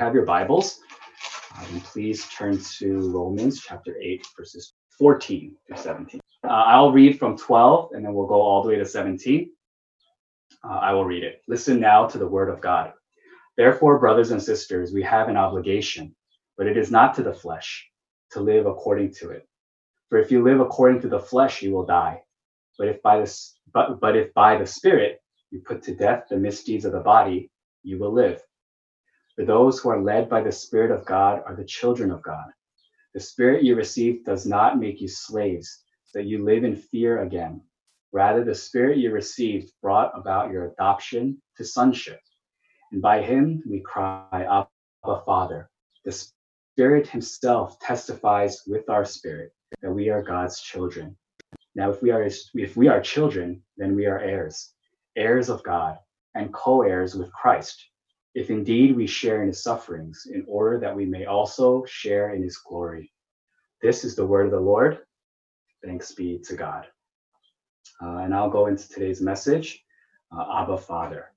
have your Bibles, um, please turn to Romans chapter 8, verses 14 to 17. Uh, I'll read from 12 and then we'll go all the way to 17. Uh, I will read it. Listen now to the word of God. Therefore, brothers and sisters, we have an obligation, but it is not to the flesh to live according to it. For if you live according to the flesh, you will die. But if by the but, but if by the Spirit you put to death the misdeeds of the body, you will live. For those who are led by the Spirit of God are the children of God. The Spirit you received does not make you slaves, so that you live in fear again. Rather, the Spirit you received brought about your adoption to sonship. And by him we cry, Abba, Father. The Spirit himself testifies with our spirit that we are God's children. Now, if we are if we are children, then we are heirs, heirs of God, and co-heirs with Christ. If indeed we share in his sufferings, in order that we may also share in his glory. This is the word of the Lord. Thanks be to God. Uh, and I'll go into today's message, uh, Abba Father.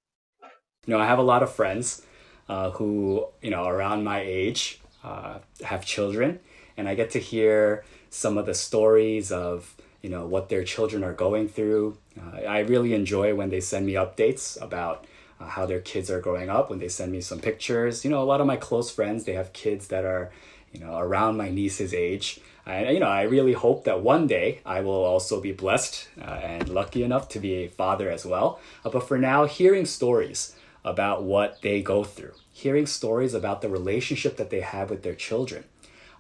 You know, I have a lot of friends uh, who, you know, around my age uh, have children, and I get to hear some of the stories of you know what their children are going through. Uh, I really enjoy when they send me updates about uh, how their kids are growing up. When they send me some pictures, you know, a lot of my close friends they have kids that are you know around my niece's age. I, you know, I really hope that one day I will also be blessed uh, and lucky enough to be a father as well. Uh, but for now, hearing stories about what they go through, hearing stories about the relationship that they have with their children,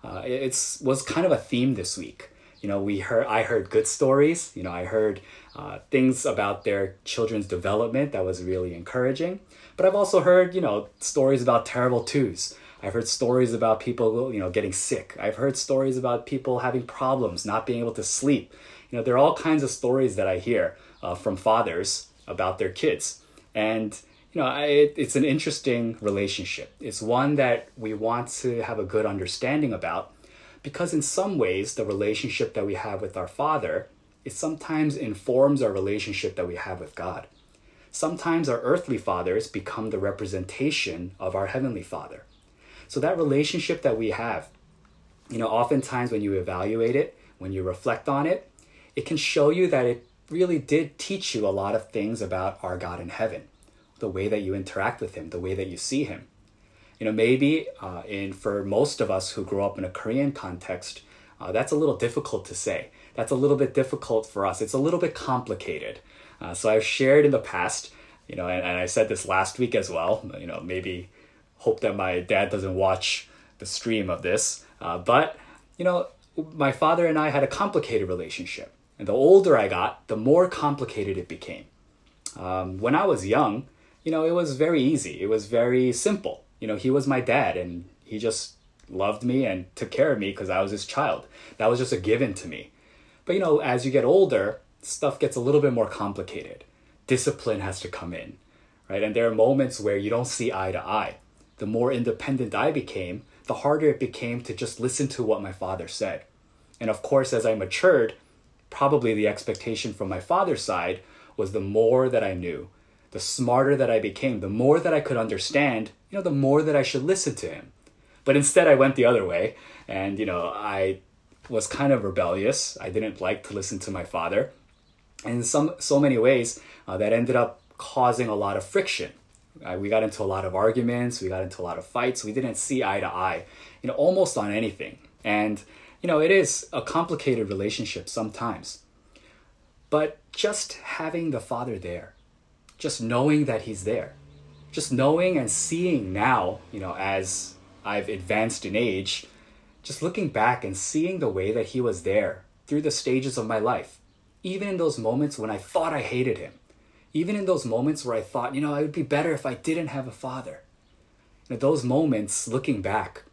uh, it's was kind of a theme this week. You know, we heard I heard good stories. You know, I heard uh, things about their children's development that was really encouraging. But I've also heard you know stories about terrible twos. I've heard stories about people you know getting sick. I've heard stories about people having problems, not being able to sleep. You know, there are all kinds of stories that I hear uh, from fathers about their kids, and you know, I, it's an interesting relationship. It's one that we want to have a good understanding about because, in some ways, the relationship that we have with our Father it sometimes informs our relationship that we have with God. Sometimes our earthly fathers become the representation of our heavenly Father. So that relationship that we have, you know, oftentimes when you evaluate it, when you reflect on it, it can show you that it really did teach you a lot of things about our God in heaven the way that you interact with him, the way that you see him. You know, maybe uh, in for most of us who grew up in a Korean context, uh, that's a little difficult to say. That's a little bit difficult for us. It's a little bit complicated. Uh, so I've shared in the past, you know, and, and I said this last week as well. You know, maybe hope that my dad doesn't watch the stream of this. Uh, but you know, my father and I had a complicated relationship, and the older I got, the more complicated it became. Um, when I was young, you know, it was very easy. It was very simple. You know, he was my dad and he just loved me and took care of me because I was his child. That was just a given to me. But, you know, as you get older, stuff gets a little bit more complicated. Discipline has to come in, right? And there are moments where you don't see eye to eye. The more independent I became, the harder it became to just listen to what my father said. And of course, as I matured, probably the expectation from my father's side was the more that I knew, the smarter that I became, the more that I could understand, you know, the more that I should listen to him. But instead, I went the other way, and you know, I was kind of rebellious. I didn't like to listen to my father, and in some so many ways uh, that ended up causing a lot of friction. Uh, we got into a lot of arguments. We got into a lot of fights. We didn't see eye to eye, you know, almost on anything. And you know, it is a complicated relationship sometimes. But just having the father there, just knowing that he's there just knowing and seeing now you know as i've advanced in age just looking back and seeing the way that he was there through the stages of my life even in those moments when i thought i hated him even in those moments where i thought you know it would be better if i didn't have a father in those moments looking back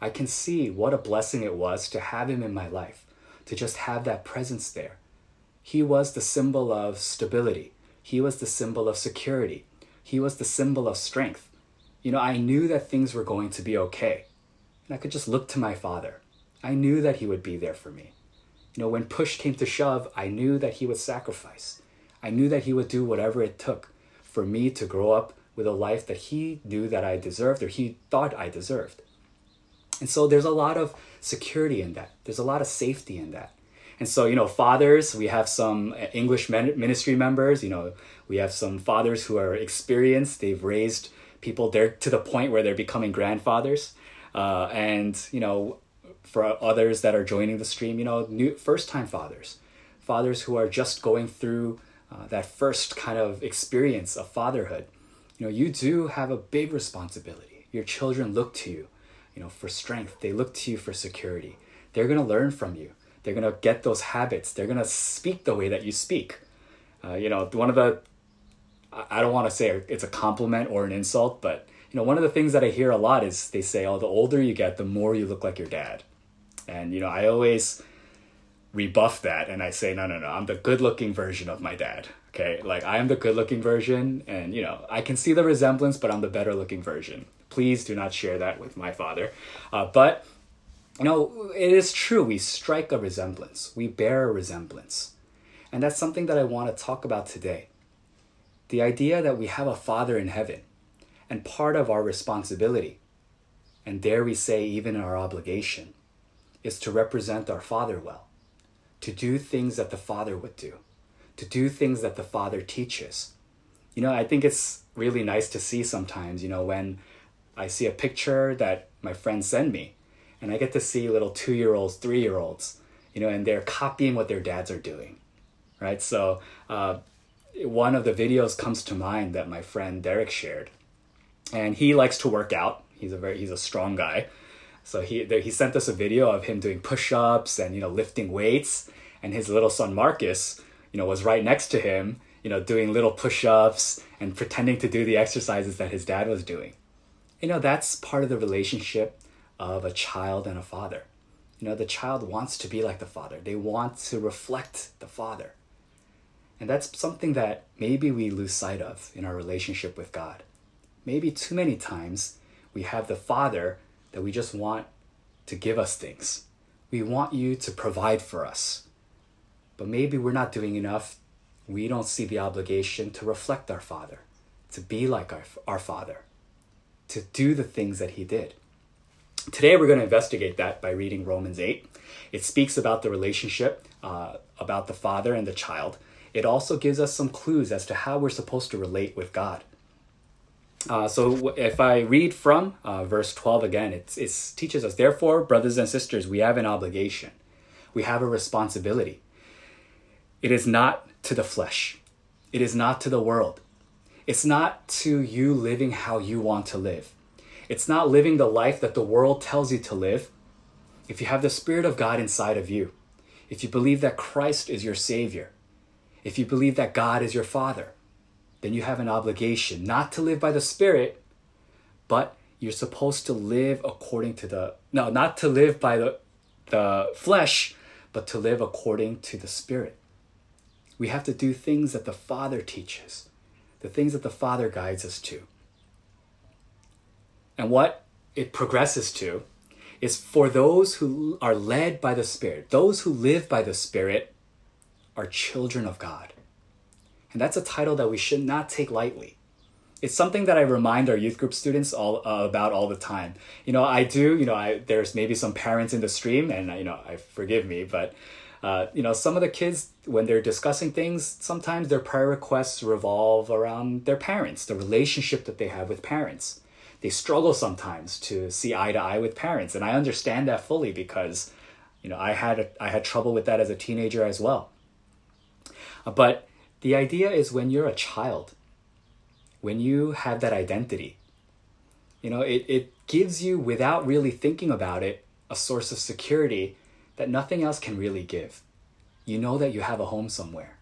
i can see what a blessing it was to have him in my life to just have that presence there he was the symbol of stability he was the symbol of security. He was the symbol of strength. You know, I knew that things were going to be okay. And I could just look to my father. I knew that he would be there for me. You know, when push came to shove, I knew that he would sacrifice. I knew that he would do whatever it took for me to grow up with a life that he knew that I deserved or he thought I deserved. And so there's a lot of security in that. There's a lot of safety in that. And so, you know, fathers, we have some uh, English ministry members, you know, we have some fathers who are experienced. They've raised people there to the point where they're becoming grandfathers. Uh, and, you know, for others that are joining the stream, you know, new first time fathers, fathers who are just going through uh, that first kind of experience of fatherhood. You know, you do have a big responsibility. Your children look to you, you know, for strength. They look to you for security. They're going to learn from you. They're going to get those habits. They're going to speak the way that you speak. Uh, you know, one of the, I don't want to say it's a compliment or an insult, but, you know, one of the things that I hear a lot is they say, oh, the older you get, the more you look like your dad. And, you know, I always rebuff that and I say, no, no, no, I'm the good looking version of my dad. Okay. Like, I am the good looking version. And, you know, I can see the resemblance, but I'm the better looking version. Please do not share that with my father. Uh, but, you know, it is true. We strike a resemblance, we bear a resemblance. And that's something that I want to talk about today. The idea that we have a Father in heaven, and part of our responsibility, and dare we say, even our obligation, is to represent our Father well, to do things that the Father would do, to do things that the Father teaches. You know, I think it's really nice to see sometimes, you know, when I see a picture that my friends send me, and I get to see little two year olds, three year olds, you know, and they're copying what their dads are doing, right? So, uh, one of the videos comes to mind that my friend Derek shared, and he likes to work out. He's a very he's a strong guy, so he he sent us a video of him doing push-ups and you know lifting weights, and his little son Marcus, you know, was right next to him, you know, doing little push-ups and pretending to do the exercises that his dad was doing. You know, that's part of the relationship of a child and a father. You know, the child wants to be like the father. They want to reflect the father. And that's something that maybe we lose sight of in our relationship with God. Maybe too many times we have the father that we just want to give us things. We want you to provide for us. But maybe we're not doing enough. We don't see the obligation to reflect our Father, to be like our, our Father, to do the things that He did. Today, we're going to investigate that by reading Romans 8. It speaks about the relationship uh, about the Father and the child. It also gives us some clues as to how we're supposed to relate with God. Uh, so if I read from uh, verse 12 again, it teaches us, therefore, brothers and sisters, we have an obligation. We have a responsibility. It is not to the flesh. It is not to the world. It's not to you living how you want to live. It's not living the life that the world tells you to live. If you have the Spirit of God inside of you, if you believe that Christ is your Savior, if you believe that God is your Father, then you have an obligation not to live by the Spirit, but you're supposed to live according to the no, not to live by the the flesh, but to live according to the Spirit. We have to do things that the Father teaches, the things that the Father guides us to. And what it progresses to is for those who are led by the Spirit, those who live by the Spirit are children of God. And that's a title that we should not take lightly. It's something that I remind our youth group students all uh, about all the time. You know, I do. You know, I there's maybe some parents in the stream, and you know, I forgive me, but uh, you know, some of the kids when they're discussing things, sometimes their prayer requests revolve around their parents, the relationship that they have with parents. They struggle sometimes to see eye to eye with parents, and I understand that fully because, you know, I had a, I had trouble with that as a teenager as well. But the idea is when you're a child, when you have that identity, you know, it, it gives you, without really thinking about it, a source of security that nothing else can really give. You know that you have a home somewhere.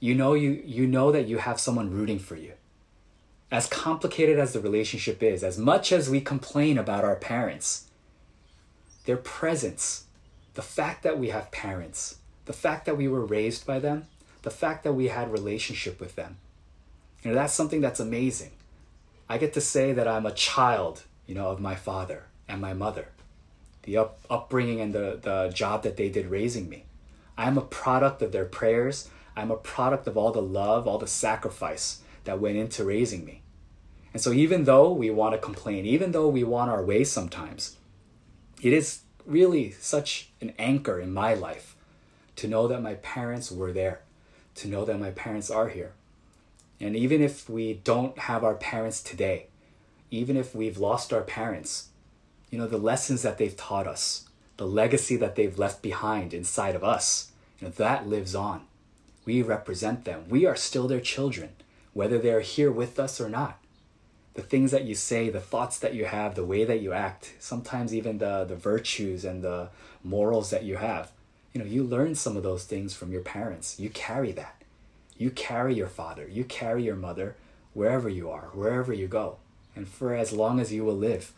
You know you you know that you have someone rooting for you. As complicated as the relationship is, as much as we complain about our parents, their presence, the fact that we have parents, the fact that we were raised by them, the fact that we had relationship with them. You know, that's something that's amazing. I get to say that I'm a child, you know, of my father and my mother, the up, upbringing and the, the job that they did raising me. I'm a product of their prayers. I'm a product of all the love, all the sacrifice that went into raising me. And so, even though we want to complain, even though we want our way sometimes, it is really such an anchor in my life to know that my parents were there, to know that my parents are here. And even if we don't have our parents today, even if we've lost our parents, you know, the lessons that they've taught us, the legacy that they've left behind inside of us, you know, that lives on. We represent them. We are still their children, whether they're here with us or not. The things that you say, the thoughts that you have, the way that you act, sometimes even the, the virtues and the morals that you have, you know, you learn some of those things from your parents. You carry that. You carry your father, you carry your mother wherever you are, wherever you go, and for as long as you will live.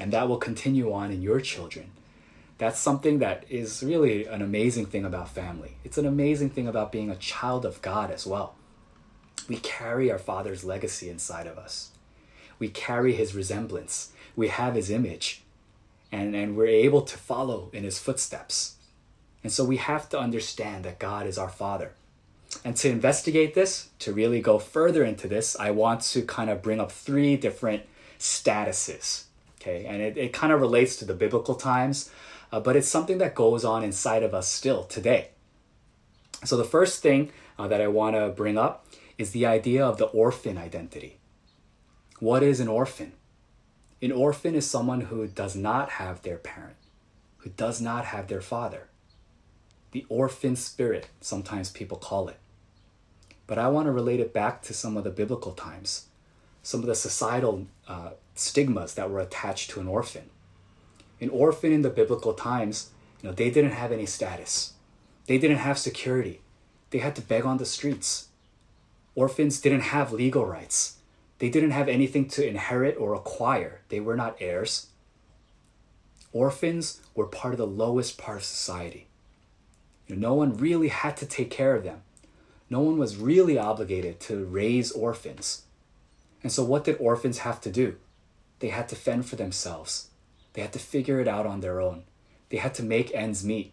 And that will continue on in your children that's something that is really an amazing thing about family. It's an amazing thing about being a child of God as well. We carry our Father's legacy inside of us. We carry his resemblance. We have his image. And, and we're able to follow in his footsteps. And so we have to understand that God is our Father. And to investigate this, to really go further into this, I want to kind of bring up three different statuses. Okay, and it, it kind of relates to the biblical times, uh, but it's something that goes on inside of us still today. So, the first thing uh, that I want to bring up is the idea of the orphan identity. What is an orphan? An orphan is someone who does not have their parent, who does not have their father. The orphan spirit, sometimes people call it. But I want to relate it back to some of the biblical times, some of the societal uh, stigmas that were attached to an orphan an orphan in the biblical times, you know, they didn't have any status. They didn't have security. They had to beg on the streets. Orphans didn't have legal rights. They didn't have anything to inherit or acquire. They were not heirs. Orphans were part of the lowest part of society. No one really had to take care of them. No one was really obligated to raise orphans. And so, what did orphans have to do? They had to fend for themselves. They had to figure it out on their own. They had to make ends meet.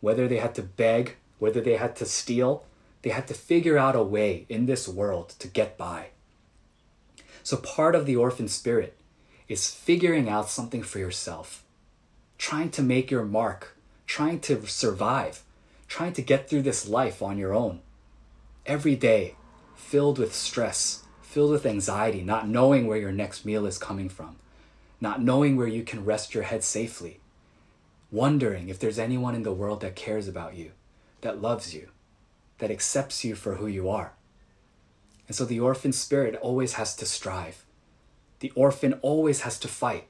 Whether they had to beg, whether they had to steal, they had to figure out a way in this world to get by. So, part of the orphan spirit is figuring out something for yourself, trying to make your mark, trying to survive, trying to get through this life on your own. Every day, filled with stress, filled with anxiety, not knowing where your next meal is coming from, not knowing where you can rest your head safely, wondering if there's anyone in the world that cares about you, that loves you, that accepts you for who you are. And so the orphan spirit always has to strive. The orphan always has to fight.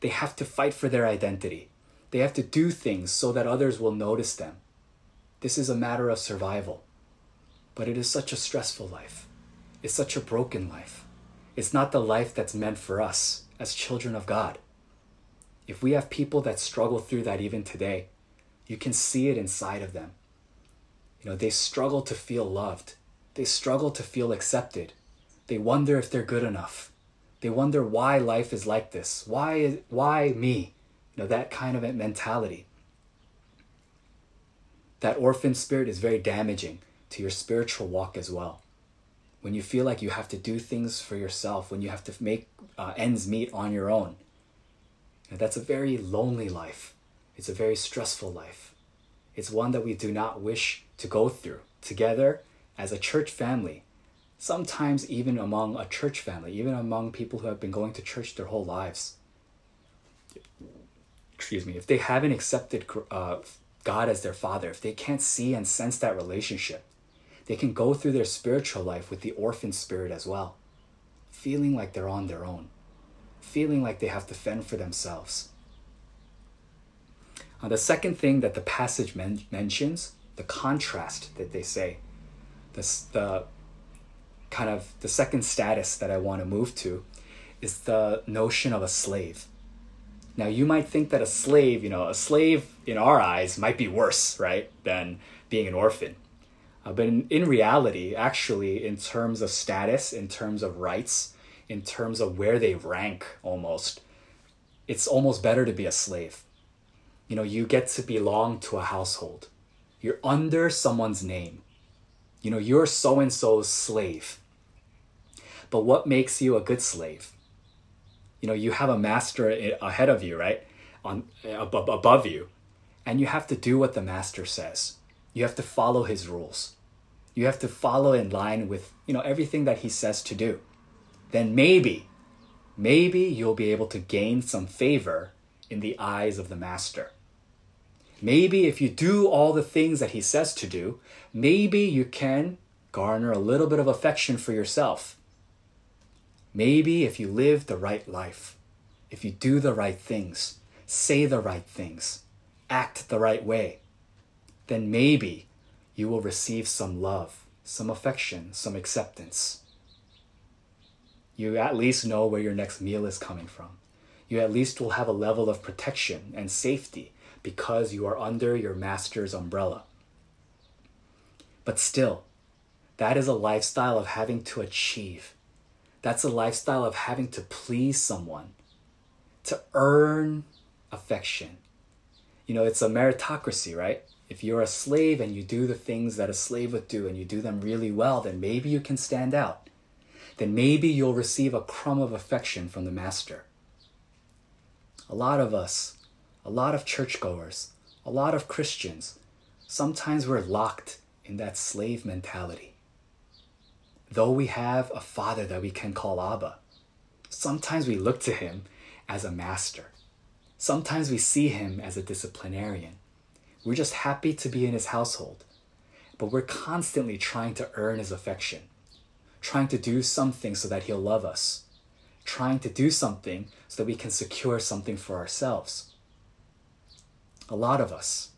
They have to fight for their identity. They have to do things so that others will notice them. This is a matter of survival. But it is such a stressful life. It's such a broken life. It's not the life that's meant for us as children of God. If we have people that struggle through that even today, you can see it inside of them. You know, they struggle to feel loved. They struggle to feel accepted. They wonder if they're good enough. They wonder why life is like this. Why why me? You know, that kind of mentality. That orphan spirit is very damaging to your spiritual walk as well when you feel like you have to do things for yourself, when you have to make uh, ends meet on your own. Know, that's a very lonely life. It's a very stressful life. It's one that we do not wish to go through together as a church family. Sometimes, even among a church family, even among people who have been going to church their whole lives. Excuse me, if they haven't accepted uh, God as their father, if they can't see and sense that relationship, they can go through their spiritual life with the orphan spirit as well, feeling like they're on their own, feeling like they have to fend for themselves. Uh, the second thing that the passage men- mentions, the contrast that they say, the, the kind of the second status that I want to move to is the notion of a slave. Now, you might think that a slave, you know, a slave in our eyes might be worse, right, than being an orphan. Uh, but in, in reality, actually, in terms of status, in terms of rights, in terms of where they rank almost, it's almost better to be a slave. You know, you get to belong to a household. You're under someone's name. You know, you're so and so's slave. But what makes you a good slave? You know, you have a master ahead of you, right? On above you, and you have to do what the master says. You have to follow his rules. You have to follow in line with, you know, everything that he says to do. Then maybe maybe you'll be able to gain some favor in the eyes of the master. Maybe if you do all the things that he says to do, maybe you can garner a little bit of affection for yourself. Maybe if you live the right life, if you do the right things, say the right things, act the right way, then maybe you will receive some love, some affection, some acceptance. You at least know where your next meal is coming from. You at least will have a level of protection and safety because you are under your master's umbrella. But still, that is a lifestyle of having to achieve. That's a lifestyle of having to please someone, to earn affection. You know, it's a meritocracy, right? If you're a slave and you do the things that a slave would do and you do them really well, then maybe you can stand out. Then maybe you'll receive a crumb of affection from the master. A lot of us a lot of churchgoers, a lot of Christians, sometimes we're locked in that slave mentality. Though we have a father that we can call Abba, sometimes we look to him as a master. Sometimes we see him as a disciplinarian. We're just happy to be in his household, but we're constantly trying to earn his affection, trying to do something so that he'll love us, trying to do something so that we can secure something for ourselves. A lot of us,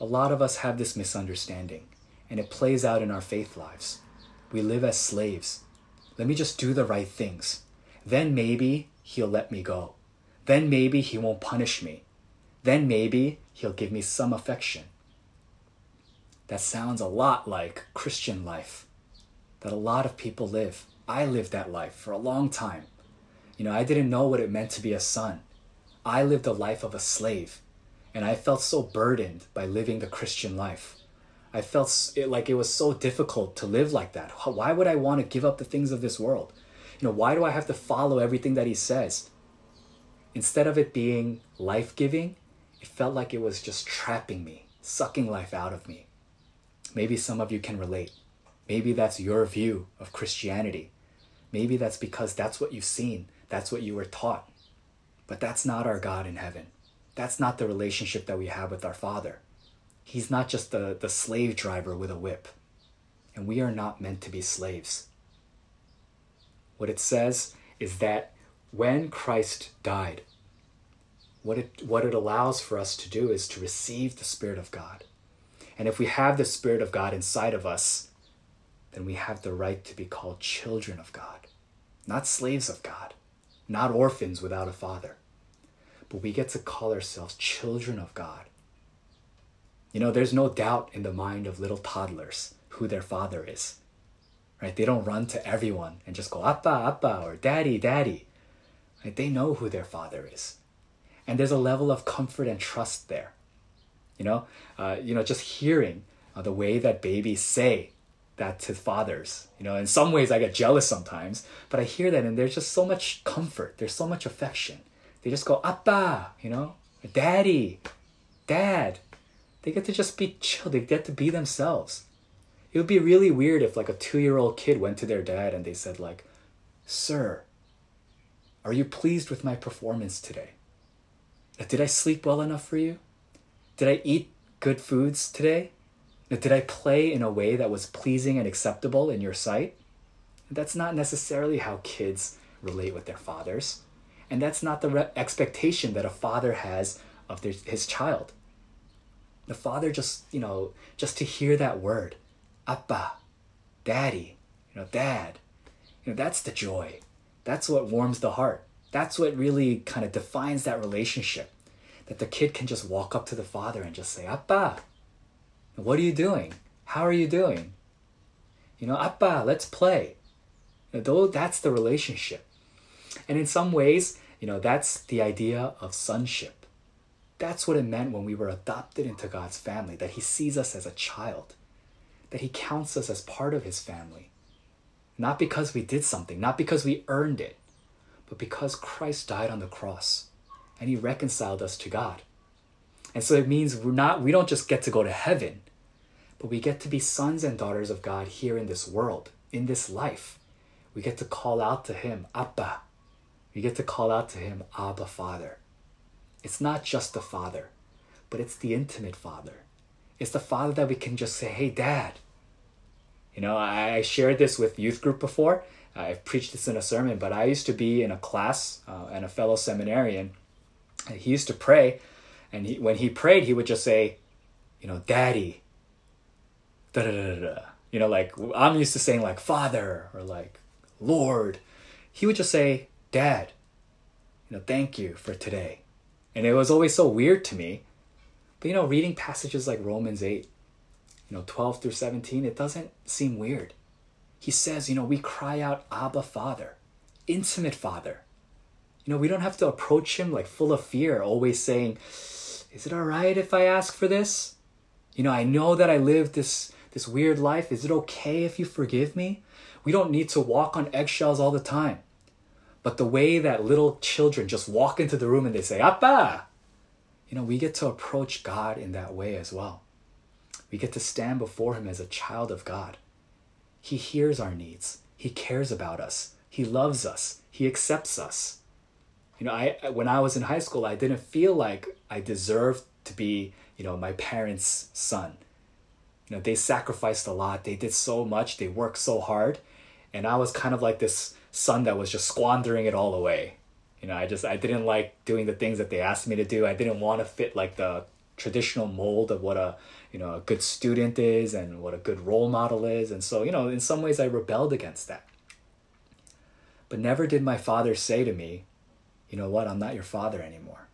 a lot of us have this misunderstanding, and it plays out in our faith lives. We live as slaves. Let me just do the right things. Then maybe he'll let me go. Then maybe he won't punish me. Then maybe he'll give me some affection. That sounds a lot like Christian life that a lot of people live. I lived that life for a long time. You know, I didn't know what it meant to be a son. I lived the life of a slave. And I felt so burdened by living the Christian life. I felt it, like it was so difficult to live like that. Why would I want to give up the things of this world? You know, why do I have to follow everything that he says? Instead of it being life giving, it felt like it was just trapping me, sucking life out of me. Maybe some of you can relate. Maybe that's your view of Christianity. Maybe that's because that's what you've seen, that's what you were taught. But that's not our God in heaven. That's not the relationship that we have with our Father. He's not just the, the slave driver with a whip. And we are not meant to be slaves. What it says is that when Christ died, what it, what it allows for us to do is to receive the Spirit of God. And if we have the Spirit of God inside of us, then we have the right to be called children of God, not slaves of God, not orphans without a father but we get to call ourselves children of God. You know, there's no doubt in the mind of little toddlers who their father is. Right? They don't run to everyone and just go appa appa or daddy daddy. Right? They know who their father is. And there's a level of comfort and trust there. You know, uh, you know, just hearing uh, the way that babies say that to fathers. You know, in some ways I get jealous sometimes, but I hear that and there's just so much comfort. There's so much affection. They just go, Appa, you know, Daddy, Dad. They get to just be chill. They get to be themselves. It would be really weird if like a two year old kid went to their dad and they said, like, Sir, are you pleased with my performance today? Did I sleep well enough for you? Did I eat good foods today? Did I play in a way that was pleasing and acceptable in your sight? That's not necessarily how kids relate with their fathers. And that's not the re- expectation that a father has of their, his child. The father just, you know, just to hear that word, appa, daddy, you know, dad, you know, that's the joy. That's what warms the heart. That's what really kind of defines that relationship. That the kid can just walk up to the father and just say, Appa, what are you doing? How are you doing? You know, Appa, let's play. You know, that's the relationship. And in some ways, you know, that's the idea of sonship. That's what it meant when we were adopted into God's family, that He sees us as a child, that He counts us as part of His family. Not because we did something, not because we earned it, but because Christ died on the cross and he reconciled us to God. And so it means we're not we don't just get to go to heaven, but we get to be sons and daughters of God here in this world, in this life. We get to call out to him, Abba. We get to call out to him, Abba Father. It's not just the Father, but it's the intimate Father. It's the Father that we can just say, Hey, Dad. You know, I shared this with youth group before. I've preached this in a sermon, but I used to be in a class uh, and a fellow seminarian. He used to pray, and he, when he prayed, he would just say, you know, Daddy. Da da da da. You know, like I'm used to saying like Father or like Lord. He would just say Dad. You know, thank you for today. And it was always so weird to me. But you know, reading passages like Romans 8, you know, 12 through 17, it doesn't seem weird. He says, you know, we cry out, Abba, Father, intimate Father. You know, we don't have to approach him like full of fear, always saying, Is it all right if I ask for this? You know, I know that I lived this, this weird life. Is it okay if you forgive me? We don't need to walk on eggshells all the time. But the way that little children just walk into the room and they say, Appa, you know, we get to approach God in that way as well. We get to stand before Him as a child of God. He hears our needs, He cares about us, He loves us, He accepts us. You know, I when I was in high school, I didn't feel like I deserved to be, you know, my parents' son. You know, they sacrificed a lot. They did so much. They worked so hard, and I was kind of like this son that was just squandering it all away. You know, I just I didn't like doing the things that they asked me to do. I didn't want to fit like the traditional mold of what a you know a good student is and what a good role model is, and so you know in some ways I rebelled against that. But never did my father say to me, you know what, I'm not your father anymore.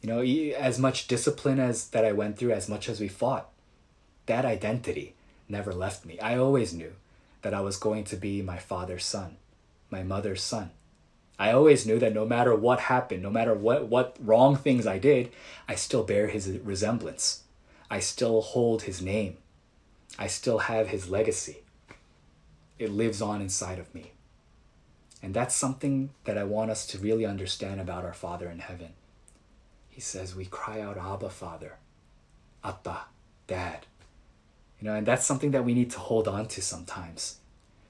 You know, as much discipline as that I went through, as much as we fought, that identity never left me. I always knew that I was going to be my father's son, my mother's son. I always knew that no matter what happened, no matter what, what wrong things I did, I still bear his resemblance. I still hold his name. I still have his legacy. It lives on inside of me. And that's something that I want us to really understand about our Father in heaven. He says, We cry out, Abba, Father, Abba, Dad. You know, and that's something that we need to hold on to sometimes.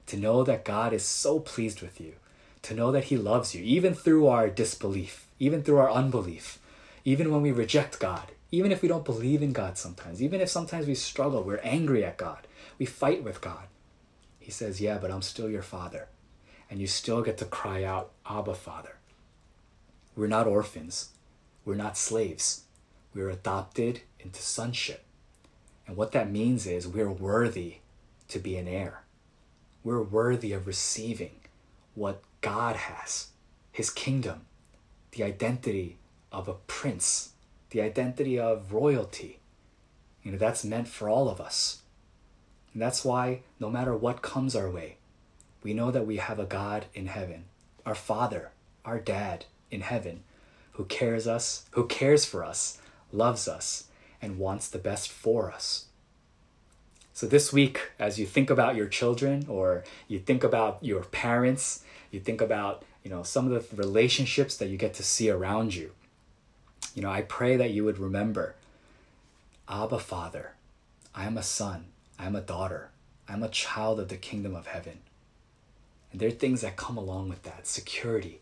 To know that God is so pleased with you, to know that He loves you, even through our disbelief, even through our unbelief, even when we reject God, even if we don't believe in God sometimes, even if sometimes we struggle, we're angry at God, we fight with God. He says, Yeah, but I'm still your Father. And you still get to cry out, Abba, Father. We're not orphans, we're not slaves, we're adopted into sonship. And what that means is we're worthy to be an heir. We're worthy of receiving what God has His kingdom, the identity of a prince, the identity of royalty. You know, that's meant for all of us. And that's why no matter what comes our way, we know that we have a God in heaven, our Father, our Dad in heaven, who cares us, who cares for us, loves us, and wants the best for us. So this week, as you think about your children or you think about your parents, you think about, you know, some of the relationships that you get to see around you. You know, I pray that you would remember Abba Father, I am a son, I am a daughter, I'm a child of the kingdom of heaven. And there are things that come along with that security,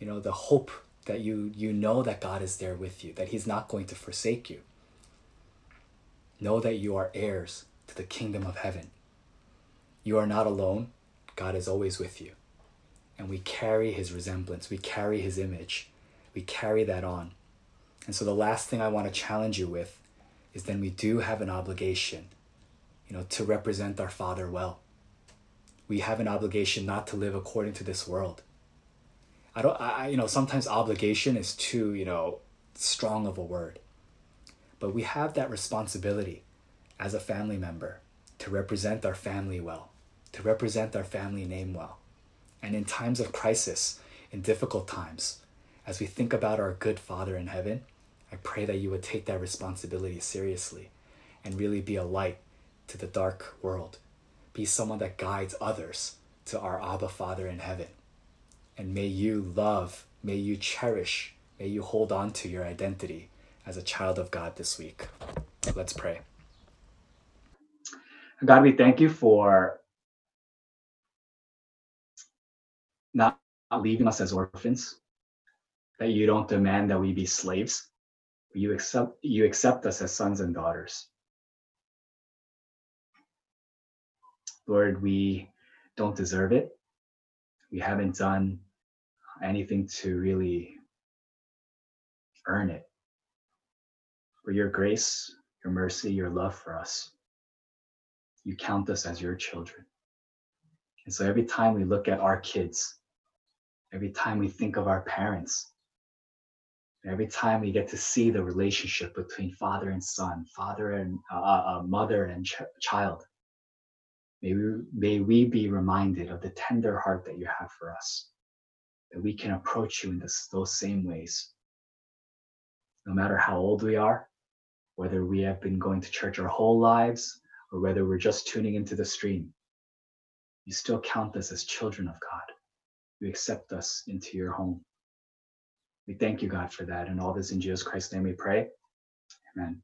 you know, the hope that you you know that God is there with you, that He's not going to forsake you. Know that you are heirs to the kingdom of heaven. You are not alone. God is always with you. And we carry his resemblance, we carry his image, we carry that on. And so the last thing I want to challenge you with is then we do have an obligation, you know, to represent our Father well. We have an obligation not to live according to this world. I don't I you know, sometimes obligation is too, you know, strong of a word. But we have that responsibility as a family member to represent our family well, to represent our family name well. And in times of crisis, in difficult times, as we think about our good Father in heaven, I pray that you would take that responsibility seriously and really be a light to the dark world. be someone that guides others to our Abba Father in heaven. And may you love, may you cherish, may you hold on to your identity as a child of God this week. Let's pray. God, we thank you for not leaving us as orphans, that you don't demand that we be slaves, you accept you accept us as sons and daughters. Lord, we don't deserve it. We haven't done anything to really earn it. For your grace, your mercy, your love for us, you count us as your children. And so every time we look at our kids, every time we think of our parents, every time we get to see the relationship between father and son, father and uh, uh, uh mother and ch- child, may we, may we be reminded of the tender heart that you have for us, that we can approach you in this, those same ways. No matter how old we are, whether we have been going to church our whole lives or whether we're just tuning into the stream, you still count us as children of God. You accept us into your home. We thank you, God, for that. And all this in Jesus Christ's name we pray. Amen.